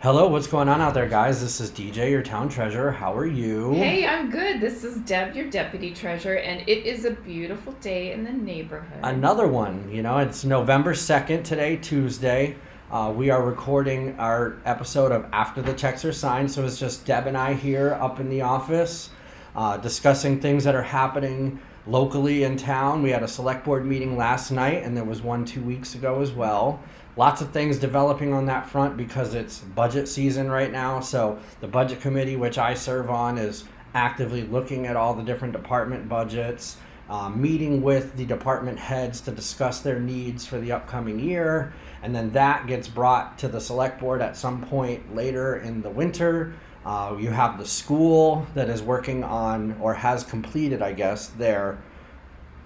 Hello, what's going on out there, guys? This is DJ, your town treasurer. How are you? Hey, I'm good. This is Deb, your deputy treasurer, and it is a beautiful day in the neighborhood. Another one. You know, it's November 2nd today, Tuesday. Uh, we are recording our episode of After the Checks Are Signed, so it's just Deb and I here up in the office uh, discussing things that are happening locally in town. We had a select board meeting last night, and there was one two weeks ago as well. Lots of things developing on that front because it's budget season right now. So, the budget committee, which I serve on, is actively looking at all the different department budgets, uh, meeting with the department heads to discuss their needs for the upcoming year. And then that gets brought to the select board at some point later in the winter. Uh, you have the school that is working on or has completed, I guess, their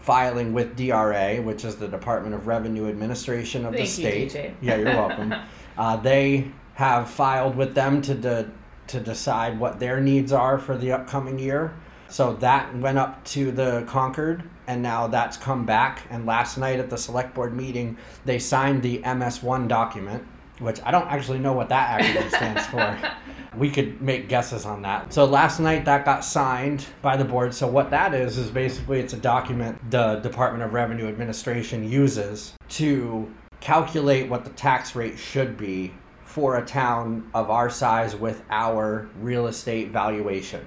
filing with DRA, which is the Department of Revenue Administration of Thank the you, state. DJ. Yeah, you're welcome. uh, they have filed with them to de- to decide what their needs are for the upcoming year. So that went up to the Concord, and now that's come back. And last night at the select board meeting, they signed the MS1 document, which I don't actually know what that acronym stands for. We could make guesses on that. So last night that got signed by the board. So what that is is basically it's a document the Department of Revenue Administration uses to calculate what the tax rate should be for a town of our size with our real estate valuation.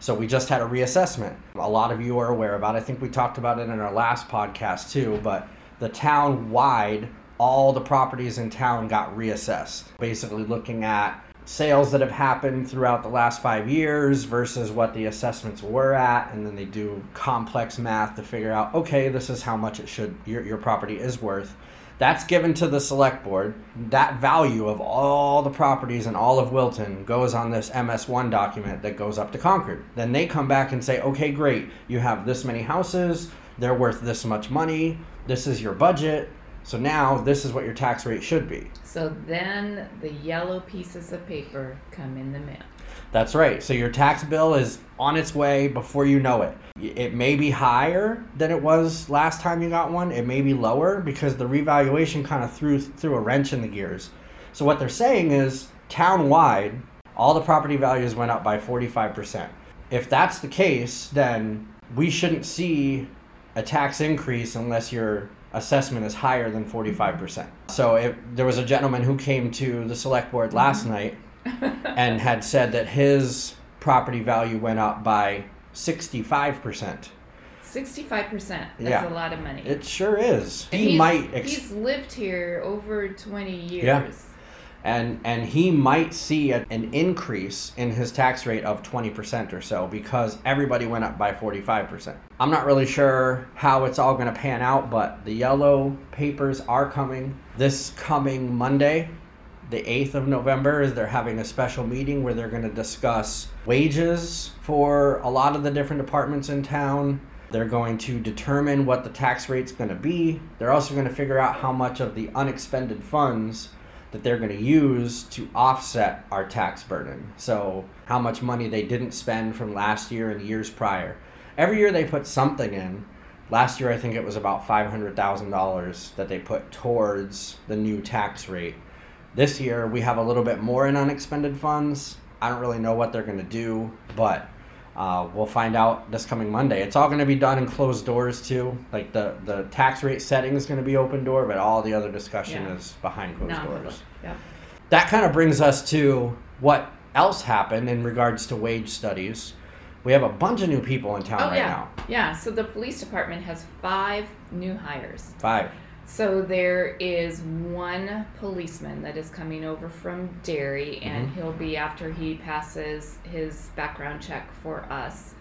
So we just had a reassessment. A lot of you are aware about. I think we talked about it in our last podcast too, but the town wide all the properties in town got reassessed. Basically looking at sales that have happened throughout the last 5 years versus what the assessments were at and then they do complex math to figure out okay, this is how much it should your your property is worth. That's given to the select board. That value of all the properties in all of Wilton goes on this MS1 document that goes up to Concord. Then they come back and say, okay, great, you have this many houses, they're worth this much money, this is your budget, so now this is what your tax rate should be. So then the yellow pieces of paper come in the mail. That's right. So your tax bill is on its way before you know it. It may be higher than it was last time you got one. It may be lower because the revaluation kind of threw threw a wrench in the gears. So what they're saying is town-wide, all the property values went up by 45%. If that's the case, then we shouldn't see a tax increase unless your assessment is higher than 45%. So if there was a gentleman who came to the select board last mm-hmm. night and had said that his property value went up by 65%. 65%. That's Yeah. a lot of money. It sure is. He he's, might ex- he's lived here over 20 years. Yeah. And and he might see a, an increase in his tax rate of 20% or so because everybody went up by 45%. I'm not really sure how it's all going to pan out, but the yellow papers are coming this coming Monday. The 8th of November is they're having a special meeting where they're going to discuss wages for a lot of the different departments in town. They're going to determine what the tax rate's going to be. They're also going to figure out how much of the unexpended funds that they're going to use to offset our tax burden. So, how much money they didn't spend from last year and years prior. Every year they put something in. Last year, I think it was about $500,000 that they put towards the new tax rate. This year, we have a little bit more in unexpended funds. I don't really know what they're going to do, but uh, we'll find out this coming Monday. It's all going to be done in closed doors too. Like the the tax rate setting is going to be open door, but all the other discussion Yeah. is behind closed Non-public. doors. Yeah. That kind of brings us to what else happened in regards to wage studies. We have a bunch of new people in town Oh, right yeah. now. Yeah. So the police department has five new hires. Five. So there is one policeman that is coming over from Derry, and Mhm. he'll be after he passes his background check for us.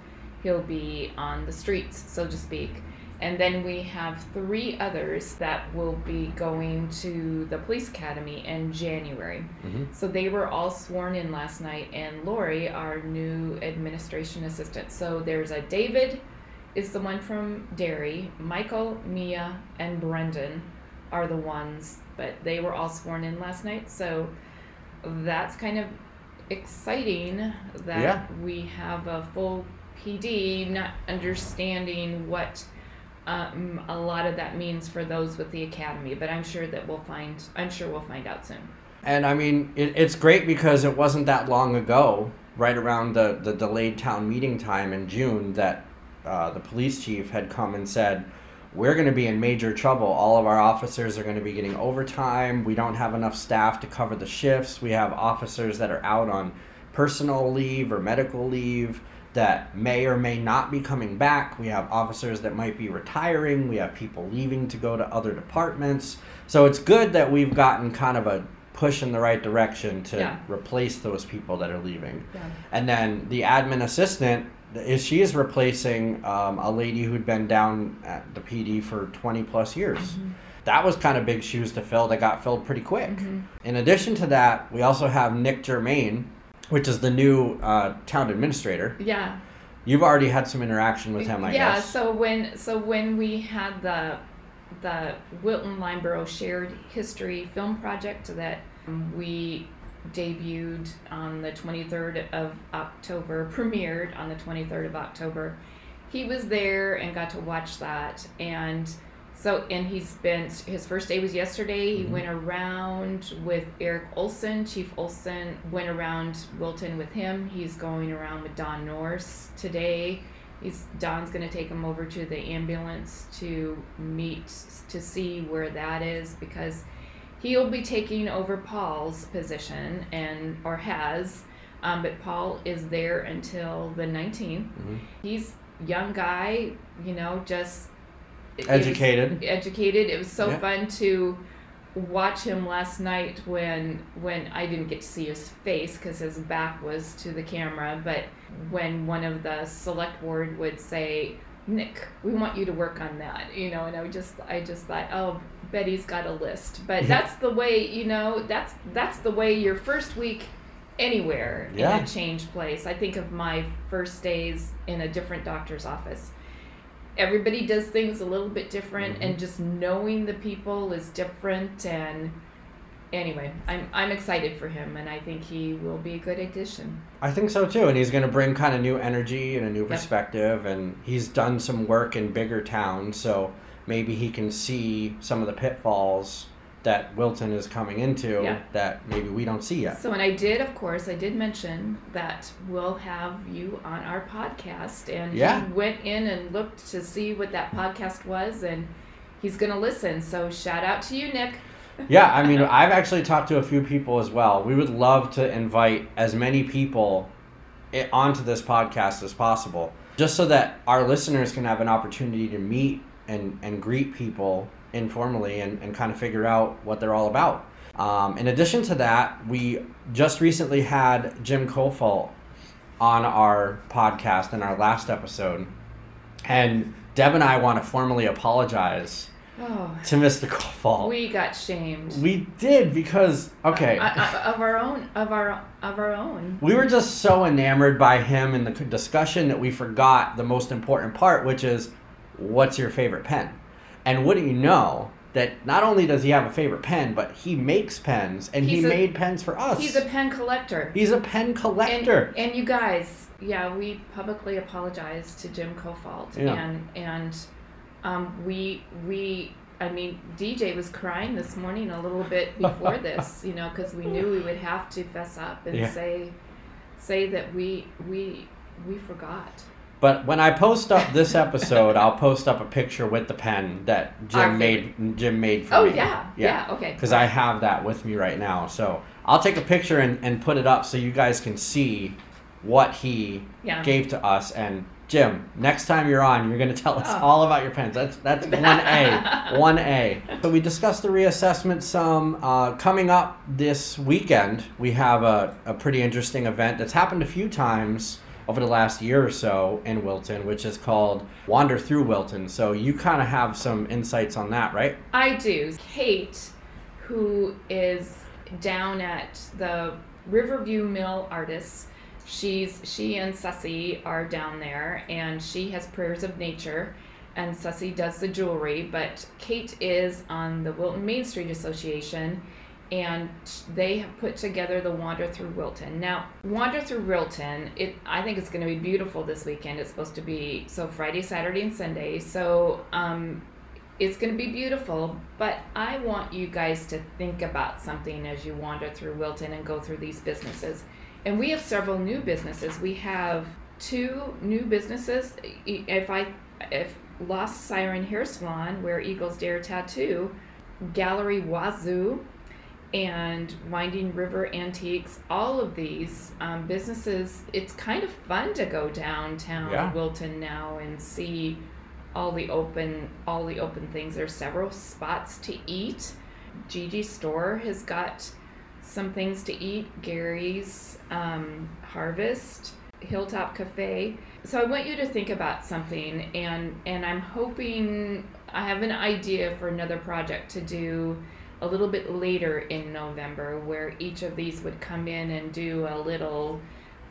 He'll be on the streets, so to speak. And then we have three others that will be going to the police academy in January. Mhm. So they were all sworn in last night, and Lori, our new administration assistant. So there's a David, is the one from Derry. Michael, Mia, and Brendan are the ones, but they were all sworn in last night. So that's kind of exciting that Yeah. we have a full PD, not understanding what um, a lot of that means for those with the academy. But I'm sure that we'll find. I'm sure we'll find out soon. And I mean, it, it's great because it wasn't that long ago, right around the, the delayed town meeting time in June, that uh, the police chief had come and said, We're going to be in major trouble. All of our officers are going to be getting overtime. We don't have enough staff to cover the shifts. We have officers that are out on personal leave or medical leave that may or may not be coming back. We have officers that might be retiring. We have people leaving to go to other departments. So it's good that we've gotten kind of a push in the right direction to Yeah. replace those people that are leaving. Yeah. And then the admin assistant is she is replacing um, a lady who'd been down at the PD for 20 plus years. Mm-hmm. That was kind of big shoes to fill that got filled pretty quick. Mm-hmm. In addition to that, we also have Nick Germain, which is the new uh, town administrator. Yeah. You've already had some interaction with him, I yeah, guess. Yeah, so when so when we had the the Wilton Lyndeborough Shared History Film Project that we debuted on the 23rd of October, premiered on the 23rd of October. He was there and got to watch that and so and he's been his first day was yesterday. He Mhm. went around with Eric Olson. Chief Olson went around Wilton with him. He's going around with Don Norse today. He's Don's going to take him over to the ambulance to meet to see where that is because he'll be taking over Paul's position and or has, um, but Paul is there until the 19th. Mhm. He's young guy, you know, just it Educated. educated. It was so Yeah. fun to watch him last night when when I didn't get to see his face because his back was to the camera, but when one of the select board would say, "Nick, we want you to work on that," you know, and I just I just thought, oh, Betty's got a list, but Yeah. that's the way you know that's that's the way your first week anywhere Yeah. in a change place. I think of my first days in a different doctor's office everybody does things a little bit different Mhm. and just knowing the people is different and anyway i'm i'm excited for him and i think he will be a good addition I think so too, and he's going to bring kind of new energy and a new Yep. perspective. And he's done some work in bigger towns, so maybe he can see some of the pitfalls that Wilton is coming into Yeah. that maybe we don't see yet. so and i did of course i did mention that we'll have you on our podcast and Yeah. he went in and looked to see what that podcast was and he's gonna listen so shout out to you nick yeah, I mean, I've actually talked to a few people as well. We would love to invite as many people onto this podcast as possible, just so that our listeners can have an opportunity to meet and, and greet people informally and, and kind of figure out what they're all about. Um, in addition to that, we just recently had Jim Kofalt on our podcast in our last episode. And Deb and I want to formally apologize oh to Mr. Kofalt. we got shamed We did because okay, I- I- of our own of our of our own we were just so enamored by him in the discussion that we forgot the most important part, which is what's your favorite pen? And wouldn't you know that not only does he have a favorite pen, but he makes pens and He's he a- made pens for us. He's a pen collector. He's a pen and, collector. and you guys, yeah, we publicly apologize to Jim Kofalt, Yeah. and and um, we we I mean DJ was crying this morning a little bit before this, you know, because we knew we would have to fess up and Yeah. say say that we we we forgot. But when I post up this episode, I'll post up a picture with the pen that Our Jim made. Jim made for Oh me. yeah, yeah, okay. because I have that with me right now. So I'll take a picture and, and put it up so you guys can see what he yeah. gave to us. And Jim, next time you're on, you're going to tell us Oh. all about your pens. That's that's one A, one A. So we discussed the reassessment some. Uh, coming up this weekend, we have a, a pretty interesting event that's happened a few times over the last year or so in Wilton, which is called Wander Through Wilton. So you kind of have some insights on that, right? I do. Kate, who is down at the Riverview Mill Artists, she's she and Sussy are down there, and she has Prayers of Nature, and Sussy does the jewelry. But Kate is on the Wilton Main Street Association, and they have put together the Wander Through Wilton. Now, Wander Through Wilton, it I think it's going to be beautiful this weekend. It's supposed to be so Friday, Saturday, and Sunday. So. Um, it's going to be beautiful, but I want you guys to think about something as you wander through Wilton and go through these businesses. And we have several new businesses. We have two new businesses. If I if Lost Siren Hair Salon, where Eagles Dare Tattoo, Gallery Wazoo, and Winding River Antiques, all of these um, businesses, it's kind of fun to go downtown Yeah. Wilton now and see all the open all the open things. There's several spots to eat. Gigi Store has got some things to eat. Gary's um, Harvest, Hilltop Cafe. So I want you to think about something, and and I'm hoping I have an idea for another project to do a little bit later in November, where each of these would come in and do a little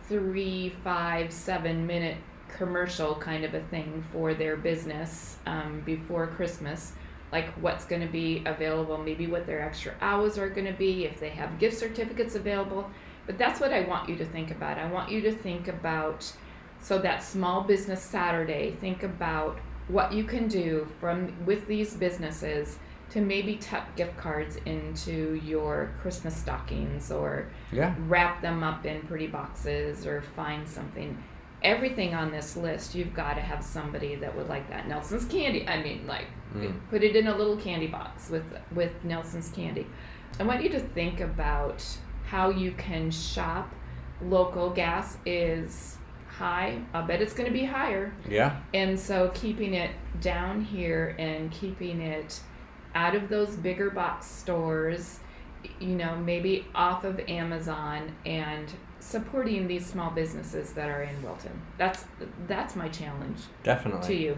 three, five, seven minute commercial kind of a thing for their business um, before Christmas. Like what's going to be available, maybe what their extra hours are going to be, if they have gift certificates available. But that's what I want you to think about. I want you to think about so that small business Saturday, think about what you can do from with these businesses to maybe tuck gift cards into your Christmas stockings or Yeah. wrap them up in pretty boxes or find something. Everything on this list, you've got to have somebody that would like that. Nelson's candy. I mean, like, Mm. put it in a little candy box with with Nelson's candy. I want you to think about how you can shop. Local gas is high. I bet it's going to be higher. Yeah. And so keeping it down here and keeping it out of those bigger box stores, you know, maybe off of Amazon and supporting these small businesses that are in Wilton. That's that's my challenge Definitely. to you.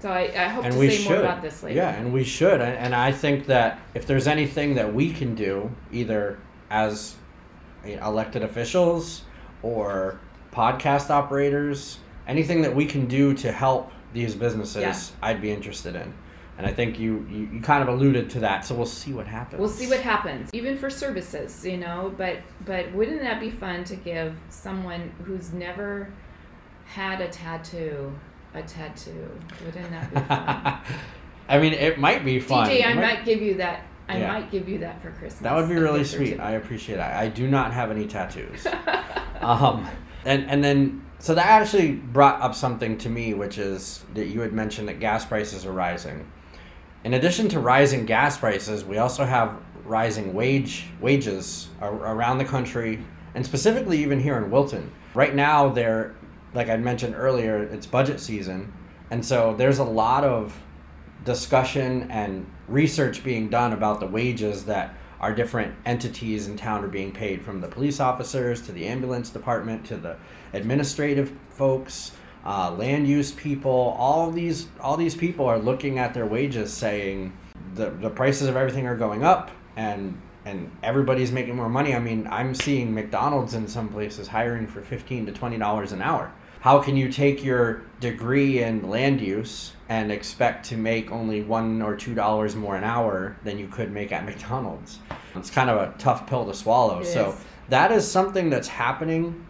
So I, I hope and to we say should. more about this later. Yeah, and we should. And, and I think that if there's anything that we can do, either as elected officials or podcast operators, anything that we can do to help these businesses, Yeah. I'd be interested in. And I think you, you, you kind of alluded to that, so we'll see what happens. We'll see what happens, even for services, you know. But but wouldn't that be fun to give someone who's never had a tattoo a tattoo? Wouldn't that be fun? I mean, it might be fun. DJ, I It might give you that. I Yeah. might give you that for Christmas. That would be really sweet. I appreciate that. I do not have any tattoos. um, and and then so that actually brought up something to me, which is that you had mentioned that gas prices are rising. In addition to rising gas prices, we also have rising wage wages around the country, and specifically even here in Wilton. Right now, they're like I mentioned earlier, it's budget season, and so there's a lot of discussion and research being done about the wages that our different entities in town are being paid from the police officers to the ambulance department to the administrative folks uh, land use people all of these all these people are looking at their wages saying the, the prices of everything are going up and and everybody's making more money i mean i'm seeing mcdonald's in some places hiring for 15 to 20 dollars an hour how can you take your degree in land use and expect to make only one or two dollars more an hour than you could make at McDonald's? It's kind of a tough pill to swallow. It so is. that is something that's happening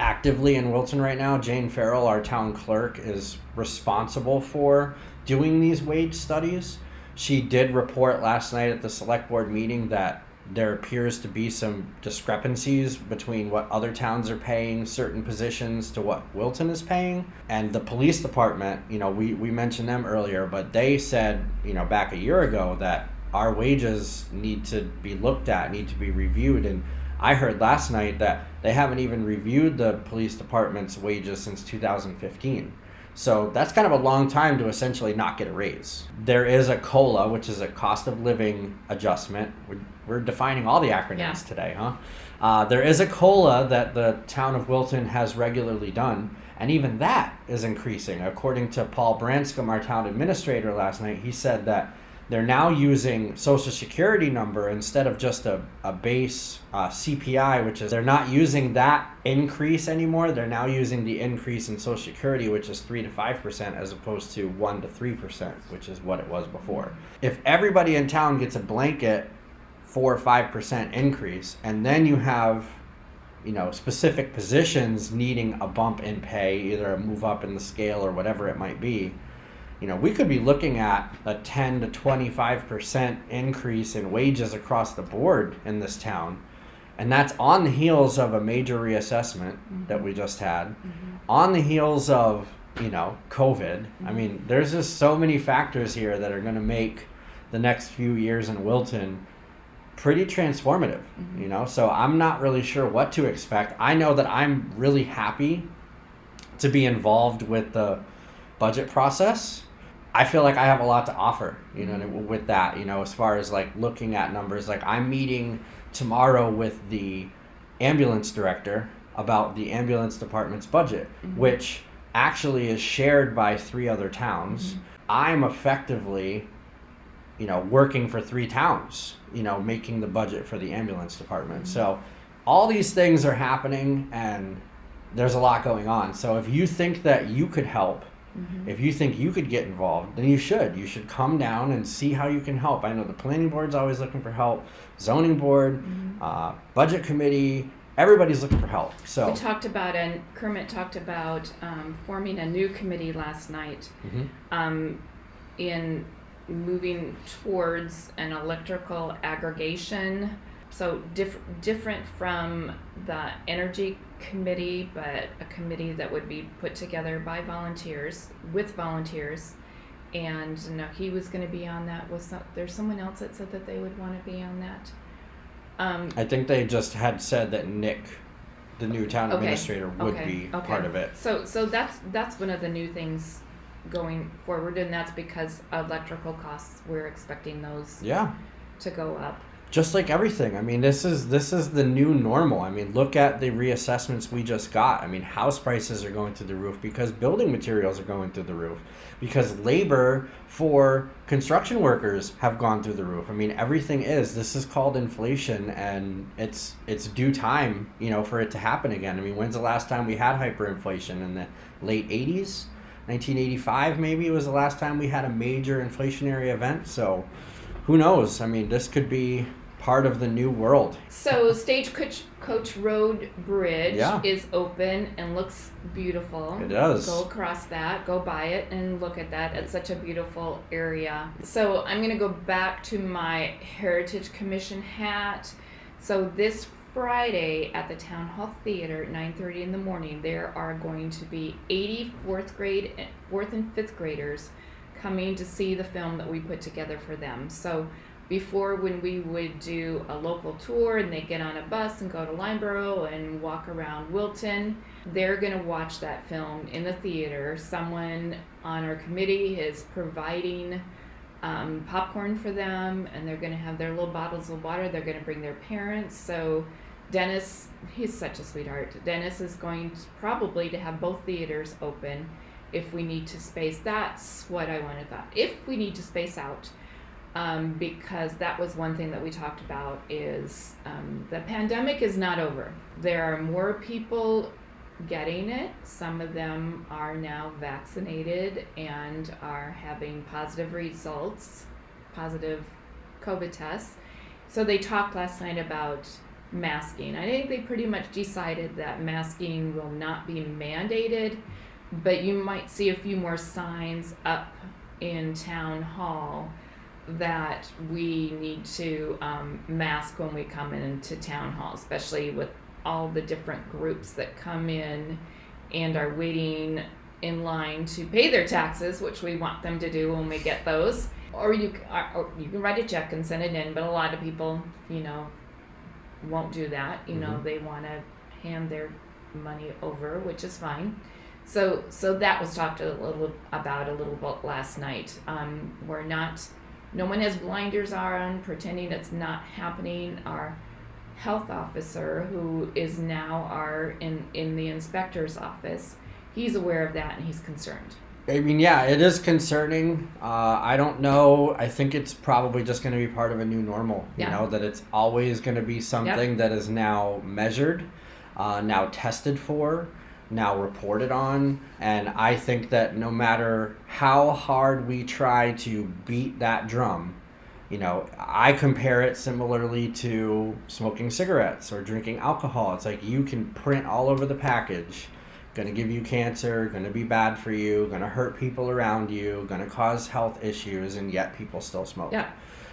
actively in Wilton right now. Jane Farrell, our town clerk, is responsible for doing these wage studies. She did report last night at the select board meeting that there appears to be some discrepancies between what other towns are paying certain positions to what Wilton is paying. And the police department, you know, we, we mentioned them earlier, but they said, you know, back a year ago that our wages need to be looked at, need to be reviewed. And I heard last night that they haven't even reviewed the police department's wages since 2015. So that's kind of a long time to essentially not get a raise. There is a COLA, which is a cost of living adjustment. We're, we're defining all the acronyms Yeah. today, huh? Uh, there is a COLA that the town of Wilton has regularly done, and even that is increasing. According to Paul Branscombe, our town administrator, last night, he said that they're now using social security number instead of just a, a base uh, cpi which is they're not using that increase anymore. They're now using the increase in social security which is 3 to 5% as opposed to 1 to 3% which is what it was before. If everybody in town gets a blanket 4 or 5% increase and then you have you know specific positions needing a bump in pay either a move up in the scale or whatever it might be you know, we could be looking at a 10 to 25% increase in wages across the board in this town. And that's on the heels of a major reassessment mm-hmm. that we just had, mm-hmm. on the heels of, you know, COVID. I mm-hmm. mean, there's just so many factors here that are going to make the next few years in Wilton pretty transformative, you know? So I'm not really sure what to expect. I know that I'm really happy to be involved with the budget process. I feel like I have a lot to offer, you know, mm-hmm. with that, you know, as far as like looking at numbers. Like I'm meeting tomorrow with the ambulance director about the ambulance department's budget, mm-hmm. which actually is shared by three other towns. Mm-hmm. I'm effectively, you know, working for three towns, you know, making the budget for the ambulance department. So all these things are happening and there's a lot going on. So if you think that you could help, if you think you could get involved, then you should. You should come down and see how you can help. I know the planning board's always looking for help, zoning board, uh, budget committee, everybody's looking for help. So We talked about, and Kermit talked about um, forming a new committee last night Mhm. um, in moving towards an electrical aggregation. So diff- different from the energy committee, but a committee that would be put together by volunteers with volunteers. And no, he was going to be on that. Was some, there's someone else that said that they would want to be on that? Um, I think they just had said that Nick, the new town Okay, administrator, would okay, be okay. part of it. So so that's that's one of the new things going forward, and that's because electrical costs. We're expecting those Yeah. to go up. Just like everything. I mean this is this is the new normal. I mean look at the reassessments we just got. I mean house prices are going through the roof because building materials are going through the roof because labor for construction workers have gone through the roof. I mean everything is. This is called inflation and it's it's due time you know for it to happen again. I mean when's the last time we had hyperinflation? In the late 80s 1985 maybe was the last time we had a major inflationary event. So who knows? I mean this could be part of the new world. So Stagecoach Coach Road Bridge Yeah. is open and looks beautiful. It does. Go across that, go by it, and look at that. It's such a beautiful area. So I'm gonna go back to my Heritage Commission hat. So this Friday at the Town Hall Theater at 9:30 in the morning, there are going to be 80 fourth grade, fourth and fifth graders coming to see the film that we put together for them. So before when we would do a local tour and they get on a bus and go to Lyndeborough and walk around Wilton, they're going to watch that film in the theater. Someone on our committee is providing um, popcorn for them and they're going to have their little bottles of water. They're going to bring their parents. So Dennis, he's such a sweetheart. Dennis is going to, probably to have both theaters open if we need to space. That's what I wanted thought. If we need to space out, um, because that was one thing that we talked about is um, the pandemic is not over. There are more people getting it. Some of them are now vaccinated and are having positive results, positive COVID tests. So they talked last night about masking. I think they pretty much decided that masking will not be mandated, but you might see a few more signs up in town hall that we need to um, mask when we come into town hall, especially with all the different groups that come in and are waiting in line to pay their taxes, which we want them to do when we get those. Or you, or or you can write a check and send it in, but a lot of people, you know, won't do that. You know, Mhm. they want to hand their money over, which is fine. So, so that was talked a little about a little bit last night. Um, we're not, no one has blinders on, pretending it's not happening. Our health officer, who is now our in in the inspector's office, he's aware of that and he's concerned. I mean, yeah, it is concerning. Uh, I don't know. I think it's probably just going to be part of a new normal. You Yeah. know, that it's always going to be something that is now measured, uh, now tested for, now reported on. And I think that no matter how hard we try to beat that drum, you know, I compare it similarly to smoking cigarettes or drinking alcohol. It's like you can print all over the package to give you cancer, to be bad for you, to hurt people around you, to cause health issues, and yet people still smoke. Yeah.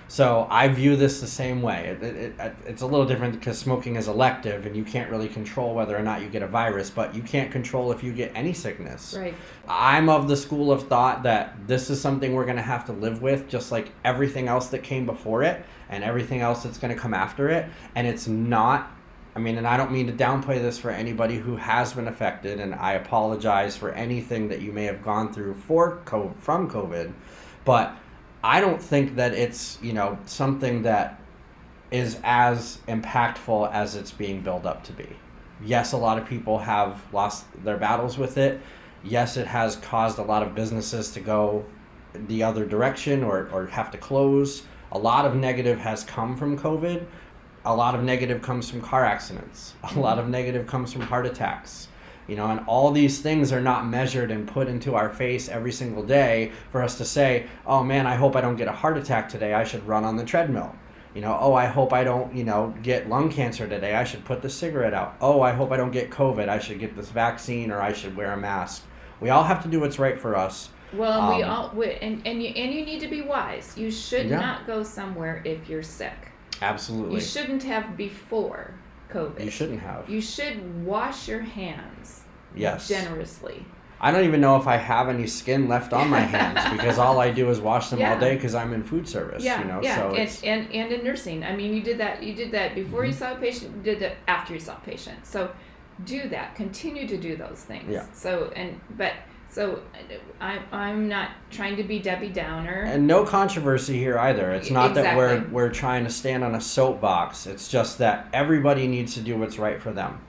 So I view this the same way. It, it, it, it's a little different because smoking is elective and you can't really control whether or not you get a virus, but you can't control if you get any sickness. Right. I'm of the school of thought that this is something we're going to have to live with, just like everything else that came before it and everything else that's going to come after it. And it's not, I mean, and I don't mean to downplay this for anybody who has been affected, and I apologize for anything that you may have gone through for COVID, from COVID, but I don't think that it's, you know, something that is as impactful as it's being built up to be. Yes, a lot of people have lost their battles with it. Yes, it has caused a lot of businesses to go the other direction or, or have to close. A lot of negative has come from COVID. A lot of negative comes from car accidents. A lot mm-hmm. of negative comes from heart attacks you know and all these things are not measured and put into our face every single day for us to say oh man i hope i don't get a heart attack today. I should run on the treadmill. You know oh i hope i don't you know get lung cancer today. I should put the cigarette out. Oh i hope i don't get covid. I should get this vaccine or i should wear a mask. We all have to do what's right for us. Well, we Um, all we, and and you and you need to be wise. You should Yeah. not go somewhere if you're sick. absolutely. You shouldn't have before COVID. You shouldn't have You should wash your hands yes generously. i don't even know if i have any skin left on my hands because all i do is wash them all day because i'm in food service Yeah, you know yeah, so and, Mm-hmm. and and in nursing. I mean, you did that. You did that before you saw a patient. You did that after you saw a patient. So, do that. Continue to do those things. Yeah. So and but so I I'm not trying to be Debbie Downer. And no controversy here either. It's not that we're we're trying to stand on a soapbox. It's just that everybody needs to do what's right for them.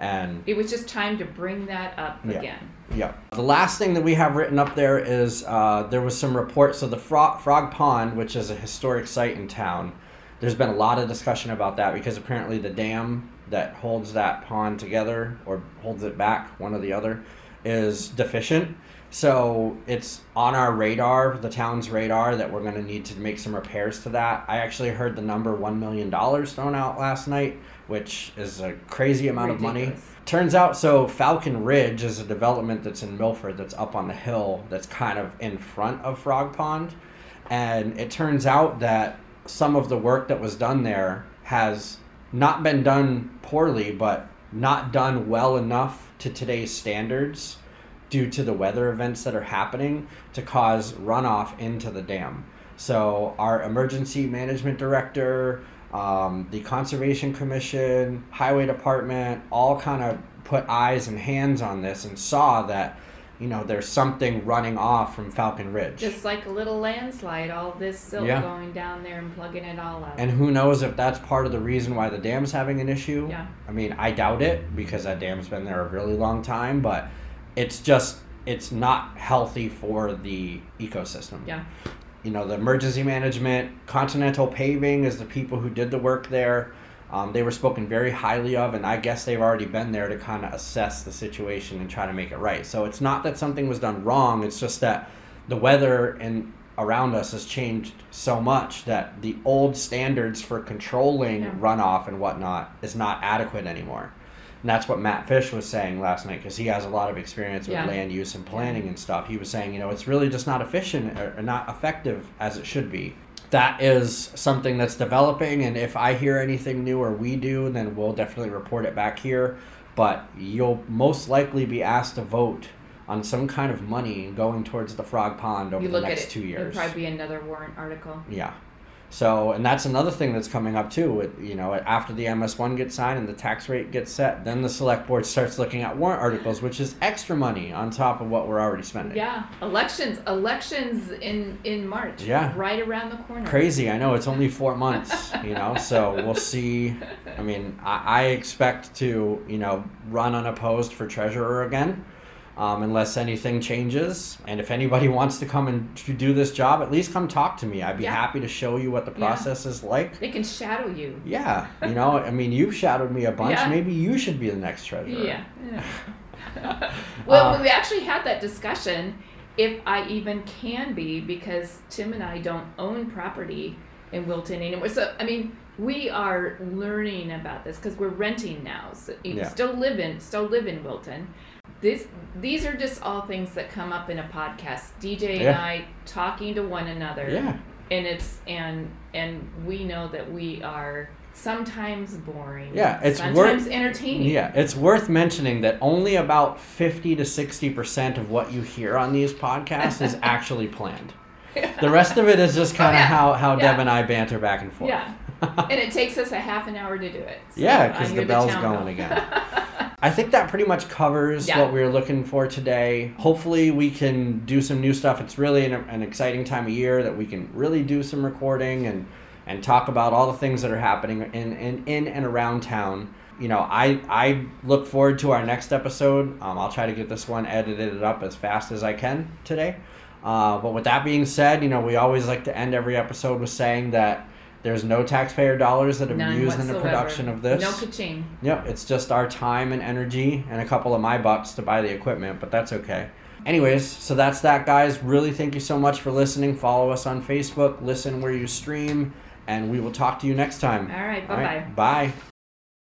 And it was just time to bring that up Yeah. again. yeah, the last thing that we have written up there is uh, there was some reports. of the Frog, Frog Pond, which is a historic site in town, there's been a lot of discussion about that because apparently the dam that holds that pond together or holds it back, one or the other, is deficient. So it's on our radar, the town's radar, that we're going to need to make some repairs to that. I actually heard the number $1 million thrown out last night, which is a crazy amount of money. Turns out, so Falcon Ridge is a development that's in Milford that's up on the hill that's kind of in front of Frog Pond. And it turns out that some of the work that was done there has not been done poorly, but not done well enough to today's standards due to the weather events that are happening to cause runoff into the dam. So, our emergency management director, um, the Conservation Commission, Highway Department, all kind of put eyes and hands on this and saw that, you know, there's something running off from Falcon Ridge. Just like a little landslide, all this silt Yeah. going down there and plugging it all up. and who knows if that's part of the reason why the dam's having an issue? Yeah. I mean, I doubt it because that dam's been there a really long time, but it's just it's not healthy for the ecosystem. Yeah. You know, the emergency management, Continental Paving is the people who did the work there. Um, they were spoken very highly of, and I guess they've already been there to kind of assess the situation and try to make it right. So it's not that something was done wrong; it's just that the weather and around us has changed so much that the old standards for controlling Yeah. runoff and whatnot is not adequate anymore. And that's what Matt Fish was saying last night because he has a lot of experience with Yeah. land use and planning and stuff. He was saying, you know, it's really just not efficient or or not effective as it should be. That is something that's developing, and if I hear anything new or we do, then we'll definitely report it back here. But you'll most likely be asked to vote on some kind of money going towards the Frog Pond over you the look next at it. two It'll probably be another warrant article. Yeah. So, and that's another thing that's coming up too. With, you know, after the MS1 gets signed and the tax rate gets set, then the select board starts looking at warrant articles, which is extra money on top of what we're already spending. Yeah, elections, elections in in March. Yeah. right around the corner. Crazy. I know it's only four months, you know, so we'll see. I mean, I, I expect to, you know, run unopposed for treasurer again. Um, unless anything changes, and if anybody wants to come and to do this job, at least come talk to me. I'd be Yeah. happy to show you what the Yeah. process is like. They can shadow you. Yeah, you know, I mean, you've shadowed me a bunch. Yeah. Maybe you should be the next treasurer. Yeah. yeah. well, Uh, we actually had that discussion if I even can be because Tim and I don't own property in Wilton anymore. So I mean, we are learning about this because we're renting now. So you Yeah. still live in still live in Wilton, this these are just all things that come up in a podcast. DJ and Yeah. I talking to one another. Yeah. And it's and and we know that we are sometimes boring. Yeah, it's sometimes worth- entertaining. Yeah, it's worth mentioning that only about 50 to 60% of what you hear on these podcasts is actually planned. The rest of it is just kind of Oh, yeah. how, how Yeah. Deb and I banter back and forth. Yeah. and it takes us a half an hour to do it. So Yeah, because the bell's going again. I think that pretty much covers Yeah. what we are looking for today. Hopefully, we can do some new stuff. It's really an, an exciting time of year that we can really do some recording and, and talk about all the things that are happening in, in, in and around town. You know, I, I look forward to our next episode. Um, I'll try to get this one edited up as fast as I can today. Uh, but with that being said, you know, we always like to end every episode with saying that there's no taxpayer dollars that have been used in the production of this. No ka-ching. Yep, it's just our time and energy and a couple of my bucks to buy the equipment, but that's okay. Anyways, so that's that, guys. Really thank you so much for listening. Follow us on Facebook, listen where you stream, and we will talk to you next time. All right. Bye bye. right, bye.